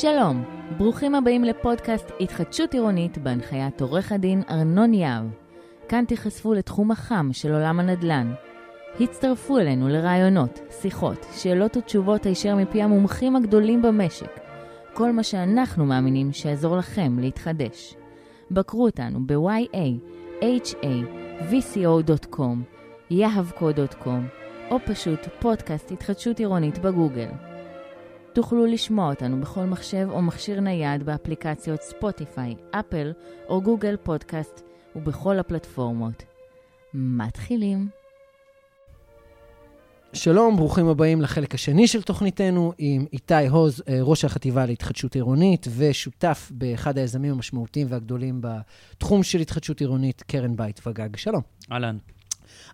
שלום, ברוכים הבאים לפודקאסט התחדשות עירונית בהנחיית עורך הדין ארנון יהב. כאן תיחשפו לתחום החם של עולם הנדל"ן. הצטרפו אלינו לרעיונות, שיחות, שאלות ותשובות הישר מפי המומחים הגדולים במשק. כל מה שאנחנו מאמינים שיעזור לכם להתחדש. בקרו אותנו ב-ya-ha-vco.com, יהבco.com, או פשוט פודקאסט התחדשות עירונית בגוגל. תוכלו לשמוע אותנו בכל מחשב או מכשיר נייד באפליקציות ספוטיפיי, אפל או גוגל פודקאסט ובכל הפלטפורמות. מתחילים. שלום, ברוכים הבאים לחלק השני של תוכניתנו עם איתי הוז, אה, ראש החטיבה להתחדשות עירונית ושותף באחד היזמים המשמעותיים והגדולים בתחום של התחדשות עירונית, קרן בית וגג. שלום. אהלן.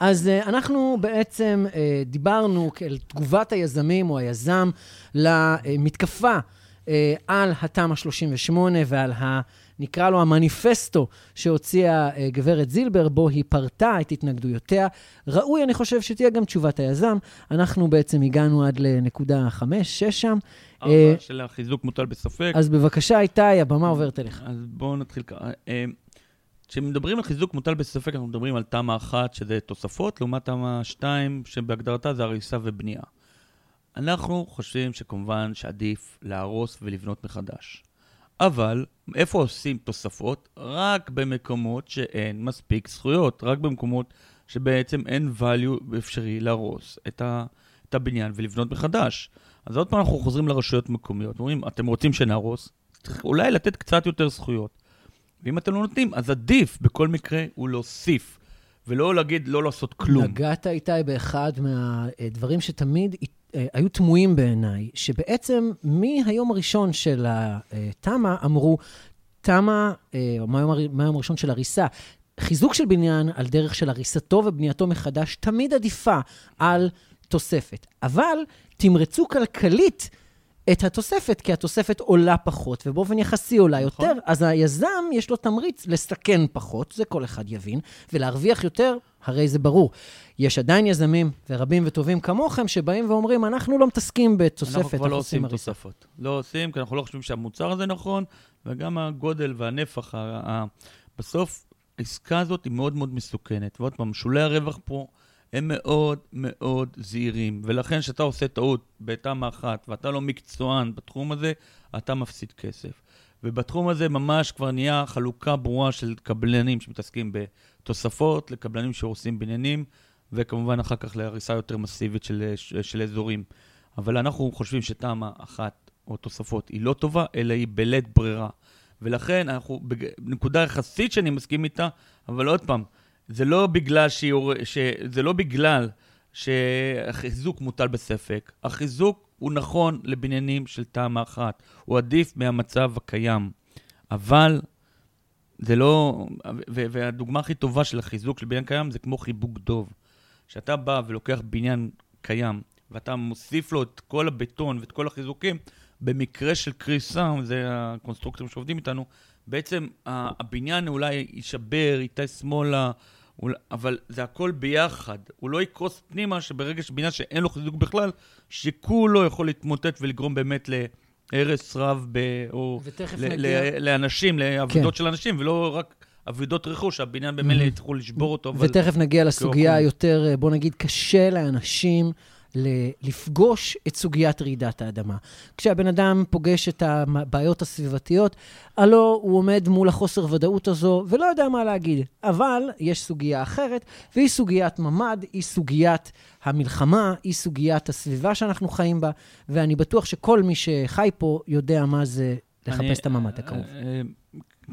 אז אה, אנחנו בעצם אה, דיברנו על תגובת היזמים או היזם למתקפה uh, על התמ"א 38 ועל ה... נקרא לו המניפסטו שהוציאה uh, גברת זילבר, בו היא פרטה את התנגדויותיה. ראוי, אני חושב, שתהיה גם תשובת היזם. אנחנו בעצם הגענו עד לנקודה 5-6 שם. ארבע uh, של החיזוק מוטל בספק. אז בבקשה, איתי, הבמה עוברת אליך. אז בואו נתחיל ככה. כשמדברים על חיזוק מוטל בספק, אנחנו מדברים על תמ"א 1, שזה תוספות, לעומת תמ"א 2, שבהגדרתה זה הריסה ובנייה. אנחנו חושבים שכמובן שעדיף להרוס ולבנות מחדש. אבל איפה עושים תוספות? רק במקומות שאין מספיק זכויות, רק במקומות שבעצם אין value אפשרי להרוס את, ה, את הבניין ולבנות מחדש. אז עוד פעם אנחנו חוזרים לרשויות מקומיות, אומרים, אתם רוצים שנהרוס? צריך אולי לתת קצת יותר זכויות. ואם אתם לא נותנים, אז עדיף בכל מקרה הוא להוסיף, ולא להגיד לא לעשות כלום. נגעת איתי באחד מהדברים שתמיד אה, היו תמוהים בעיניי, שבעצם מהיום הראשון של התמ"א אמרו, תמ"א, אה, או מהיום, מהיום הראשון של הריסה, חיזוק של בניין על דרך של הריסתו ובנייתו מחדש תמיד עדיפה על תוספת. אבל תמרצו כלכלית את התוספת, כי התוספת עולה פחות, ובאופן יחסי עולה נכון. יותר, אז היזם יש לו תמריץ לסכן פחות, זה כל אחד יבין, ולהרוויח יותר, הרי זה ברור. יש עדיין יזמים, ורבים וטובים כמוכם, שבאים ואומרים, אנחנו לא מתעסקים בתוספת, אנחנו כבר לא עושים הריסה. תוספות. לא עושים, כי אנחנו לא חושבים שהמוצר הזה נכון, וגם הגודל והנפח, ה- ה- בסוף, העסקה הזאת היא מאוד מאוד מסוכנת. ועוד פעם, שולי הרווח פה... הם מאוד מאוד זהירים, ולכן כשאתה עושה טעות בתמ"א אחת ואתה לא מקצוען בתחום הזה, אתה מפסיד כסף. ובתחום הזה ממש כבר נהיה חלוקה ברורה של קבלנים שמתעסקים בתוספות, לקבלנים שהורסים בניינים, וכמובן אחר כך להריסה יותר מסיבית של, של אזורים. אבל אנחנו חושבים שתמ"א אחת או תוספות היא לא טובה, אלא היא בלית ברירה. ולכן אנחנו, בנקודה יחסית שאני מסכים איתה, אבל עוד פעם, זה לא בגלל שהיא... ש... זה לא בגלל שהחיזוק מוטל בספק. החיזוק הוא נכון לבניינים של תמ"א אחת. הוא עדיף מהמצב הקיים. אבל זה לא... והדוגמה הכי טובה של החיזוק של בניין קיים זה כמו חיבוק דוב. כשאתה בא ולוקח בניין קיים, ואתה מוסיף לו את כל הבטון ואת כל החיזוקים, במקרה של קריסה, זה הקונסטרוקטורים שעובדים איתנו, בעצם הבניין אולי יישבר, ייטה שמאלה, אבל זה הכל ביחד. הוא לא יקרוס פנימה, שברגע שבניין שאין לו חיזוק בכלל, שכולו יכול להתמוטט ולגרום באמת להרס רב, ב, או ל, ל, לאנשים, לאבדות כן. של אנשים, ולא רק אבדות רכוש, הבניין במילא. יצטרכו לשבור אותו. ותכף אבל... נגיע לסוגיה היותר, בוא נגיד, קשה לאנשים. לפגוש את סוגיית רעידת האדמה. כשהבן אדם פוגש את הבעיות הסביבתיות, הלו הוא עומד מול החוסר ודאות הזו ולא יודע מה להגיד. אבל יש סוגיה אחרת, והיא סוגיית ממ"ד, היא סוגיית המלחמה, היא סוגיית הסביבה שאנחנו חיים בה, ואני בטוח שכל מי שחי פה יודע מה זה לחפש אני, את הממ"ד הקרוב. אה, אה,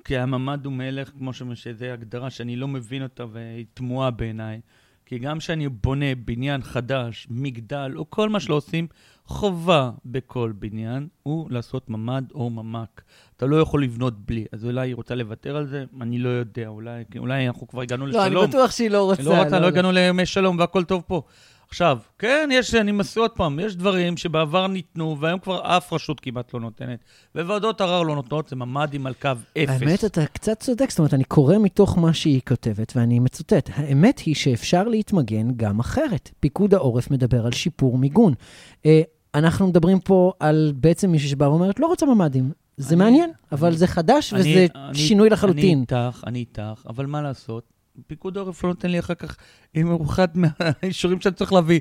כי הממ"ד הוא מלך, כמו שזו הגדרה שאני לא מבין אותה והיא תמוהה בעיניי. כי גם כשאני בונה בניין חדש, מגדל, או כל מה שלא עושים, חובה בכל בניין הוא לעשות ממ"ד או ממ"ק. אתה לא יכול לבנות בלי. אז אולי היא רוצה לוותר על זה? אני לא יודע. אולי, אולי אנחנו כבר הגענו לשלום. לא, אני בטוח שהיא לא רוצה. לא רוצה, לא, לא, לא הגענו לימי שלום והכל טוב פה. עכשיו, כן, יש, אני מסיר עוד פעם, יש דברים שבעבר ניתנו, והיום כבר אף רשות כמעט לא נותנת, וועדות ערר לא נותנות, זה ממ"דים על קו אפס. האמת, אתה קצת צודק, זאת אומרת, אני קורא מתוך מה שהיא כותבת, ואני מצוטט. האמת היא שאפשר להתמגן גם אחרת. פיקוד העורף מדבר על שיפור מיגון. Uh, אנחנו מדברים פה על בעצם מישהי שבאה ואומרת, לא רוצה ממ"דים. זה אני- מעניין, אבל אני- זה חדש אני- וזה אני- שינוי לחלוטין. אני איתך, אני איתך, אבל מה לעשות? פיקוד העורף לא נותן לי אחר כך, עם אחד מהאישורים שאני צריך להביא.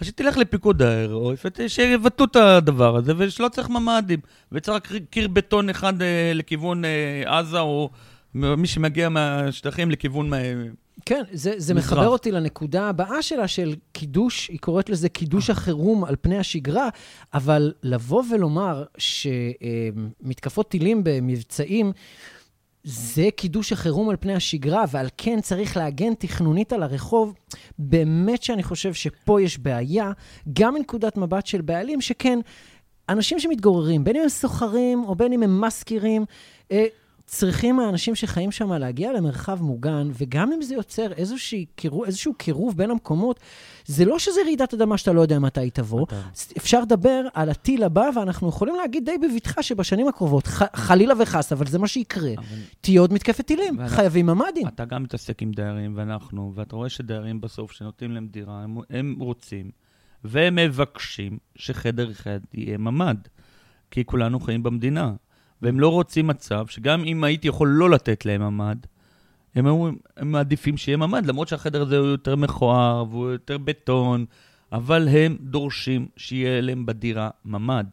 אז שתלך לפיקוד העורף, שיבטאו את הדבר הזה, ושלא צריך ממ"דים. וצריך רק קיר בטון אחד אה, לכיוון אה, עזה, או מי שמגיע מהשטחים לכיוון... אה, כן, זה, זה מזרח. מחבר אותי לנקודה הבאה שלה, של קידוש, היא קוראת לזה קידוש החירום על פני השגרה, אבל לבוא ולומר שמתקפות טילים במבצעים, זה קידוש החירום על פני השגרה, ועל כן צריך להגן תכנונית על הרחוב, באמת שאני חושב שפה יש בעיה, גם מנקודת מבט של בעלים, שכן, אנשים שמתגוררים, בין אם הם סוחרים או בין אם הם משכירים, אה, צריכים האנשים שחיים שם להגיע למרחב מוגן, וגם אם זה יוצר קירוב, איזשהו קירוב בין המקומות, זה לא שזה רעידת אדמה שאתה לא יודע מתי היא תבוא. מתי. אפשר לדבר על הטיל הבא, ואנחנו יכולים להגיד די בבטחה שבשנים הקרובות, ח, חלילה וחס, אבל זה מה שיקרה, אבל תהיה עוד מתקפת טילים, ואנחנו- חייבים ממ"דים. אתה גם מתעסק עם דיירים, ואנחנו, ואתה רואה שדיירים בסוף, שנותנים להם דירה, הם, הם רוצים, והם מבקשים שחדר אחד יהיה ממ"ד, כי כולנו חיים במדינה. והם לא רוצים מצב שגם אם הייתי יכול לא לתת להם ממ"ד, הם, אומרים, הם מעדיפים שיהיה ממ"ד, למרות שהחדר הזה הוא יותר מכוער והוא יותר בטון, אבל הם דורשים שיהיה להם בדירה ממ"ד.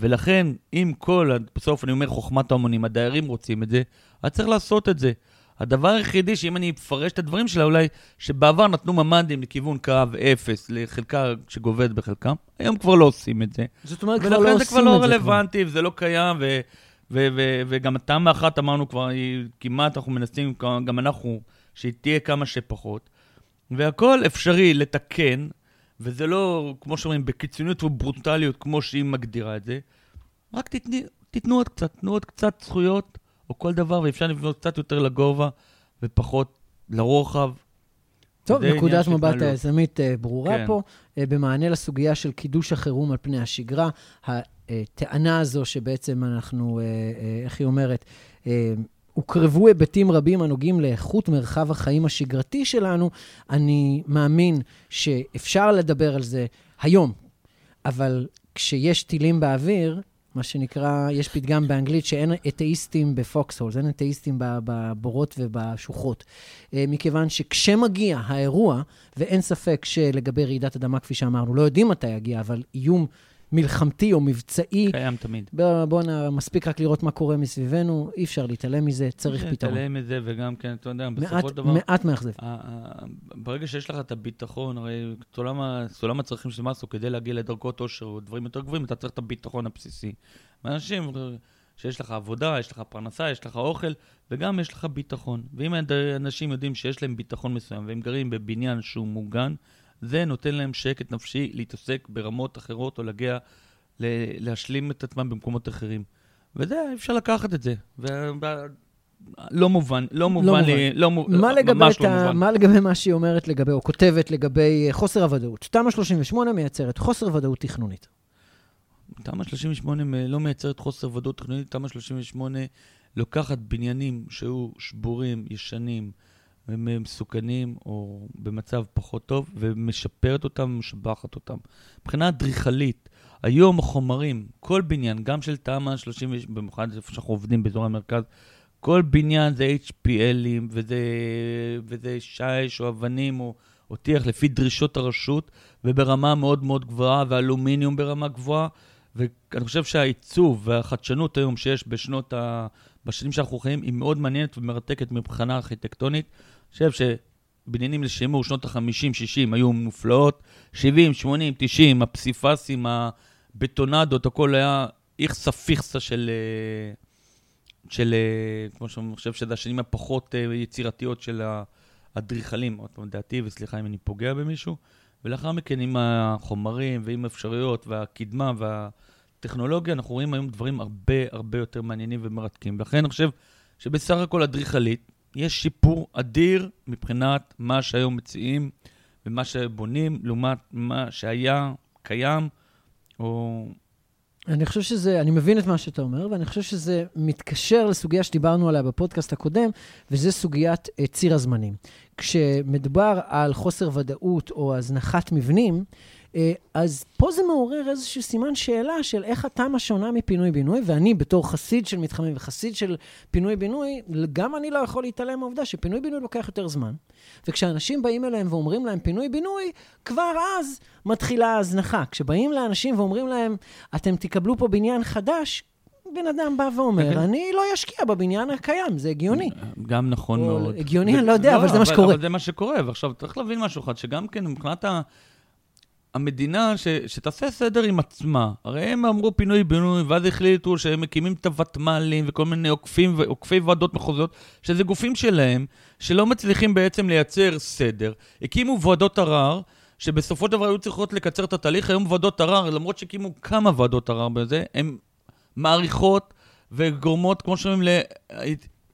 ולכן, אם כל, בסוף אני אומר חוכמת ההמונים, הדיירים רוצים את זה, אז צריך לעשות את זה. הדבר היחידי, שאם אני אפרש את הדברים שלה, אולי, שבעבר נתנו ממ"דים לכיוון קו אפס, לחלקה שגובלת בחלקם, היום כבר לא עושים את זה. זאת אומרת, כבר לא ולכן עושים זה את כבר זה. לא רלוונטי, וזה לא קיים, ו- ו- ו- וגם התמ"א אחת אמרנו כבר, היא כמעט, אנחנו מנסים, גם אנחנו, שהיא תהיה כמה שפחות. והכל אפשרי לתקן, וזה לא, כמו שאומרים, בקיצוניות וברוטליות, כמו שהיא מגדירה את זה. רק תתני, תיתנו עוד קצת, תנו עוד קצת זכויות, או כל דבר, ואפשר לבנות קצת יותר לגובה, ופחות לרוחב. טוב, נקודת מבט. היזמית אה, ברורה כן. פה. אה, במענה לסוגיה של קידוש החירום על פני השגרה, הטענה הזו שבעצם אנחנו, אה, אה, איך היא אומרת, אה, הוקרבו היבטים רבים הנוגעים לאיכות מרחב החיים השגרתי שלנו, אני מאמין שאפשר לדבר על זה היום, אבל כשיש טילים באוויר, מה שנקרא, יש פתגם באנגלית שאין אתאיסטים בפוקסהולס, אין אתאיסטים בבורות ובשוחות. מכיוון שכשמגיע האירוע, ואין ספק שלגבי רעידת אדמה, כפי שאמרנו, לא יודעים מתי יגיע, אבל איום מלחמתי או מבצעי, קיים תמיד. בוא, בוא נ... מספיק רק לראות מה קורה מסביבנו, אי אפשר להתעלם מזה, צריך כן, פתרון. תתעלם מזה, וגם כן, אתה יודע, בסופו של דבר... מעט מאכזב. ברגע שיש לך את הביטחון, הרי סולם, הצרכים של מסו, כדי להגיע לדרגות עושר או דברים יותר גבוהים, אתה צריך את הביטחון הבסיסי. ואנשים, שיש לך עבודה, יש לך פרנסה, יש לך אוכל, וגם יש לך ביטחון. ואם אנשים יודעים שיש להם ביטחון מסוים, והם גרים בבניין שהוא מוגן, זה נותן להם שקט נפשי להתעסק ברמות אחרות, או להגיע, ל- להשלים את עצמם במקומות אחרים. וזה, אפשר לקחת את זה. ו... לא מובן, לא מובן לי, לא מובן, מה לגבי, ממש לא ה... מובן. מה לגבי מה שהיא אומרת לגבי, או כותבת לגבי אה, חוסר הוודאות? תמ"א 38 מייצרת חוסר ודאות תכנונית. תמ"א 38 מ- לא מייצרת חוסר ודאות תכנונית, תמ"א 38 לוקחת בניינים שהיו שבורים, ישנים, הם מסוכנים או במצב פחות טוב, ומשפרת אותם ומשבחת אותם. מבחינה אדריכלית, היום החומרים, כל בניין, גם של תמ"א 30, במיוחד איפה שאנחנו עובדים באזור המרכז, כל בניין זה HPLים, וזה, וזה שיש או אבנים או, או טיח לפי דרישות הרשות, וברמה מאוד מאוד גבוהה, ואלומיניום ברמה גבוהה. ואני חושב שהעיצוב והחדשנות היום שיש בשנות ה... בשנים שאנחנו חיים, היא מאוד מעניינת ומרתקת מבחינה ארכיטקטונית. חושב שבניינים לשימור שנות ה-50-60 היו מופלאות, 70, 80, 90, הפסיפסים, הבטונדות, הכל היה איכסה פיכסה של... אה, של, אה, כמו שאני חושב שזה השנים הפחות אה, יצירתיות של האדריכלים, עוד פעם, דעתי, וסליחה אם אני פוגע במישהו. ולאחר מכן, עם החומרים ועם האפשרויות והקדמה והטכנולוגיה, אנחנו רואים היום דברים הרבה הרבה יותר מעניינים ומרתקים. ולכן אני חושב שבסך הכל אדריכלית, יש שיפור אדיר מבחינת מה שהיום מציעים ומה שבונים, לעומת מה שהיה קיים, או... אני חושב שזה, אני מבין את מה שאתה אומר, ואני חושב שזה מתקשר לסוגיה שדיברנו עליה בפודקאסט הקודם, וזה סוגיית אה, ציר הזמנים. כשמדובר על חוסר ודאות או הזנחת מבנים, אז פה זה מעורר איזשהו סימן שאלה של איך התמ"א שונה מפינוי-בינוי, ואני בתור חסיד של מתחמים וחסיד של פינוי-בינוי, גם אני לא יכול להתעלם מהעובדה שפינוי-בינוי לוקח יותר זמן. וכשאנשים באים אליהם ואומרים להם פינוי-בינוי, כבר אז מתחילה ההזנחה. כשבאים לאנשים ואומרים להם, אתם תקבלו פה בניין חדש, בן אדם בא ואומר, כן. אני לא אשקיע בבניין הקיים, זה הגיוני. גם נכון או מאוד. הגיוני, אני לא יודע, אבל זה מה שקורה. אבל זה מה שקורה, ועכשיו צריך להבין משהו אחד, שגם כן מבחינת. המדינה, ש, שתעשה סדר עם עצמה. הרי הם אמרו פינוי-בינוי, ואז החליטו שהם מקימים את הוותמ"לים וכל מיני עוקפים, עוקפי ועדות מחוזיות, שזה גופים שלהם, שלא מצליחים בעצם לייצר סדר. הקימו ועדות ערר, שבסופו של דבר היו צריכות לקצר את התהליך. היום ועדות ערר, למרות שהקימו כמה ועדות ערר בזה, הן מעריכות וגורמות, כמו שאומרים,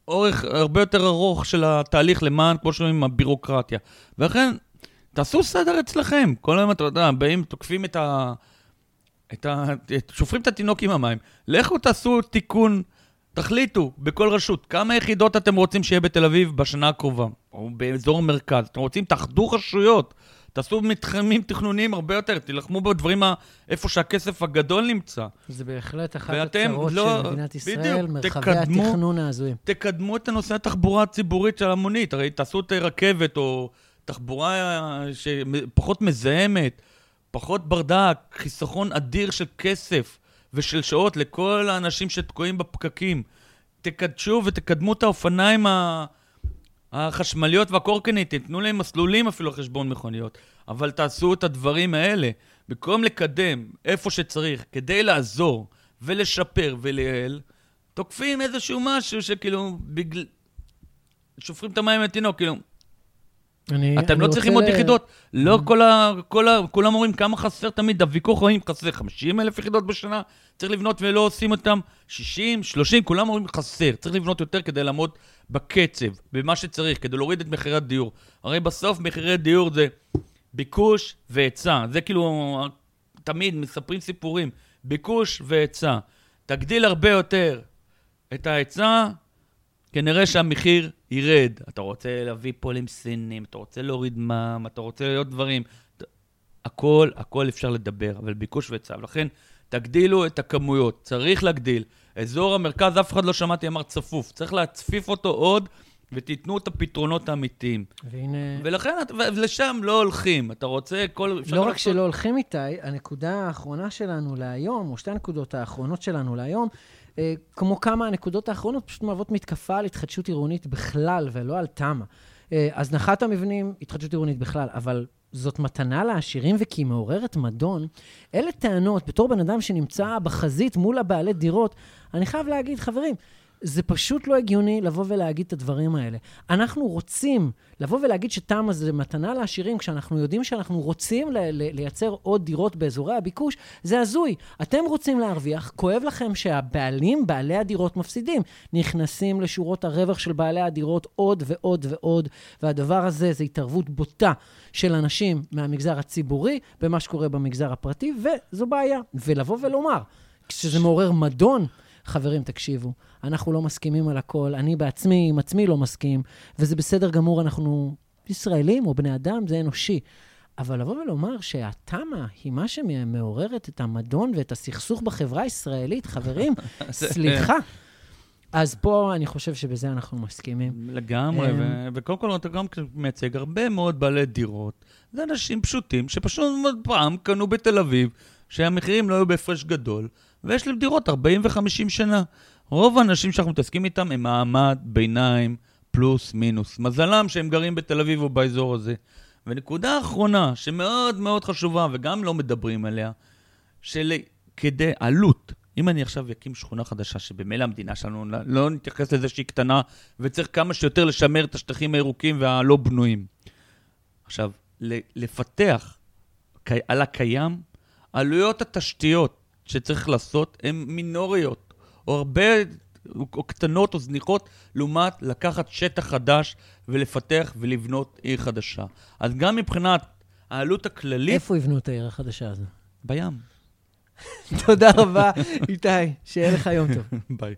לאורך הרבה יותר ארוך של התהליך למען, כמו שאומרים, הבירוקרטיה. ולכן, תעשו סדר אצלכם. כל היום, אתה יודע, באים, תוקפים את ה... את ה... את... שופכים את התינוק עם המים. לכו תעשו תיקון, תחליטו בכל רשות, כמה יחידות אתם רוצים שיהיה בתל אביב בשנה הקרובה, או באזור המרכז. אתם רוצים, תאחדו רשויות. תעשו מתחמים תכנוניים הרבה יותר, תילחמו בדברים ה... איפה שהכסף הגדול נמצא. זה בהחלט אחת הצרות לא- של מדינת ישראל, בדיוק, מרחבי תקדמו- התכנון ההזויים. תקדמו את הנושא התחבורה הציבורית של המונית. הרי תעשו את רכבת או תחבורה שפחות מזהמת, פחות ברדק, חיסכון אדיר של כסף ושל שעות לכל האנשים שתקועים בפקקים. תקדשו ותקדמו את האופניים. החשמליות והקורקינטים, תנו להם מסלולים אפילו על חשבון מכוניות. אבל תעשו את הדברים האלה. במקום לקדם איפה שצריך כדי לעזור ולשפר ולייעל, תוקפים איזשהו משהו שכאילו, בגלל... שופכים את המים לתינוק, כאילו, אני- אתם אני לא צריכים עוד ל- יחידות. לא כל ה... כל ה... כולם אומרים כמה חסר תמיד, הוויכוח הוא אם חסר 50 אלף יחידות בשנה, צריך לבנות ולא עושים אותם 60, 30, כולם אומרים חסר. צריך לבנות יותר כדי לעמוד בקצב, במה שצריך, כדי להוריד את מחירי הדיור. הרי בסוף מחירי דיור זה ביקוש והיצע. זה כאילו, תמיד מספרים סיפורים. ביקוש והיצע. תגדיל הרבה יותר את ההיצע, כנראה שהמחיר ירד. אתה רוצה להביא פולים סינים, אתה רוצה להוריד מע"מ, אתה רוצה עוד דברים. הכל, הכל אפשר לדבר, אבל ביקוש והיצע. ולכן, תגדילו את הכמויות. צריך להגדיל. אזור המרכז, אף אחד לא שמעתי אמר צפוף. צריך להצפיף אותו עוד, ותיתנו את הפתרונות האמיתיים. והנה, ולכן, ולשם לא הולכים. אתה רוצה כל... לא רק שלא הולכים איתי, הנקודה האחרונה שלנו להיום, או שתי הנקודות האחרונות שלנו להיום, כמו כמה הנקודות האחרונות, פשוט מהוות מתקפה על התחדשות עירונית בכלל, ולא על תמ"א. אה, הזנחת המבנים, התחדשות עירונית בכלל, אבל זאת מתנה לעשירים וכי היא מעוררת מדון. אלה טענות, בתור בן אדם שנמצא בחזית מול הבעלי דירות, אני חייב להגיד, חברים, זה פשוט לא הגיוני לבוא ולהגיד את הדברים האלה. אנחנו רוצים לבוא ולהגיד שתמ"א זה מתנה לעשירים, כשאנחנו יודעים שאנחנו רוצים ל- ל- לייצר עוד דירות באזורי הביקוש, זה הזוי. אתם רוצים להרוויח, כואב לכם שהבעלים, בעלי הדירות מפסידים. נכנסים לשורות הרווח של בעלי הדירות עוד ועוד ועוד, והדבר הזה זה התערבות בוטה של אנשים מהמגזר הציבורי במה שקורה במגזר הפרטי, וזו בעיה. ולבוא ולומר, כשזה מעורר מדון, חברים, תקשיבו, אנחנו לא מסכימים על הכל, אני בעצמי עם עצמי לא מסכים, וזה בסדר גמור, אנחנו ישראלים או בני אדם, זה אנושי. אבל לבוא ולומר שהתמ"א היא מה שמעוררת את המדון ואת הסכסוך בחברה הישראלית, חברים, סליחה. אז פה אני חושב שבזה אנחנו מסכימים. לגמרי, אמ, ו- וקודם כל אתה גם מייצג הרבה מאוד בעלי דירות. זה אנשים פשוטים שפשוט פעם קנו בתל אביב, שהמחירים לא היו בהפרש גדול, ויש להם דירות 40 ו-50 שנה. רוב האנשים שאנחנו מתעסקים איתם הם מעמד ביניים פלוס מינוס. מזלם שהם גרים בתל אביב או באזור הזה. ונקודה אחרונה, שמאוד מאוד חשובה, וגם לא מדברים עליה, שכדי עלות, אם אני עכשיו אקים שכונה חדשה, שבמילא המדינה שלנו, לא- לא נתייחס לזה שהיא קטנה, וצריך כמה שיותר לשמר את השטחים הירוקים והלא בנויים. עכשיו, לפתח על הקיים, עלויות התשתיות שצריך לעשות הן מינוריות, או הרבה, או קטנות או זניחות, לעומת לקחת שטח חדש ולפתח ולבנות עיר חדשה. אז גם מבחינת העלות הכללית, איפה יבנו את העיר החדשה הזו? בים. תודה רבה, איתי, שיהיה לך יום טוב. ביי.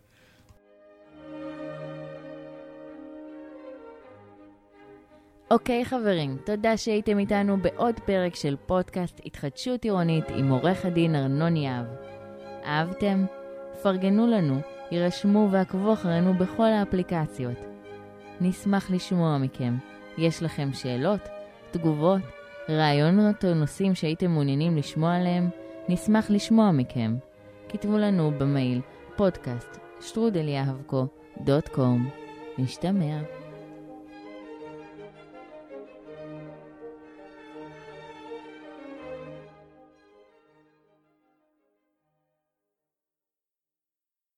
אוקיי חברים, תודה שהייתם איתנו בעוד פרק של פודקאסט התחדשות עירונית עם עורך הדין ארנון יהב. אהבתם? פרגנו לנו, יירשמו ועקבו אחרינו בכל האפליקציות. נשמח לשמוע מכם. יש לכם שאלות, תגובות, רעיונות או נושאים שהייתם מעוניינים לשמוע עליהם? נשמח לשמוע מכם. כתבו לנו במייל פודקאסט. נשתמע.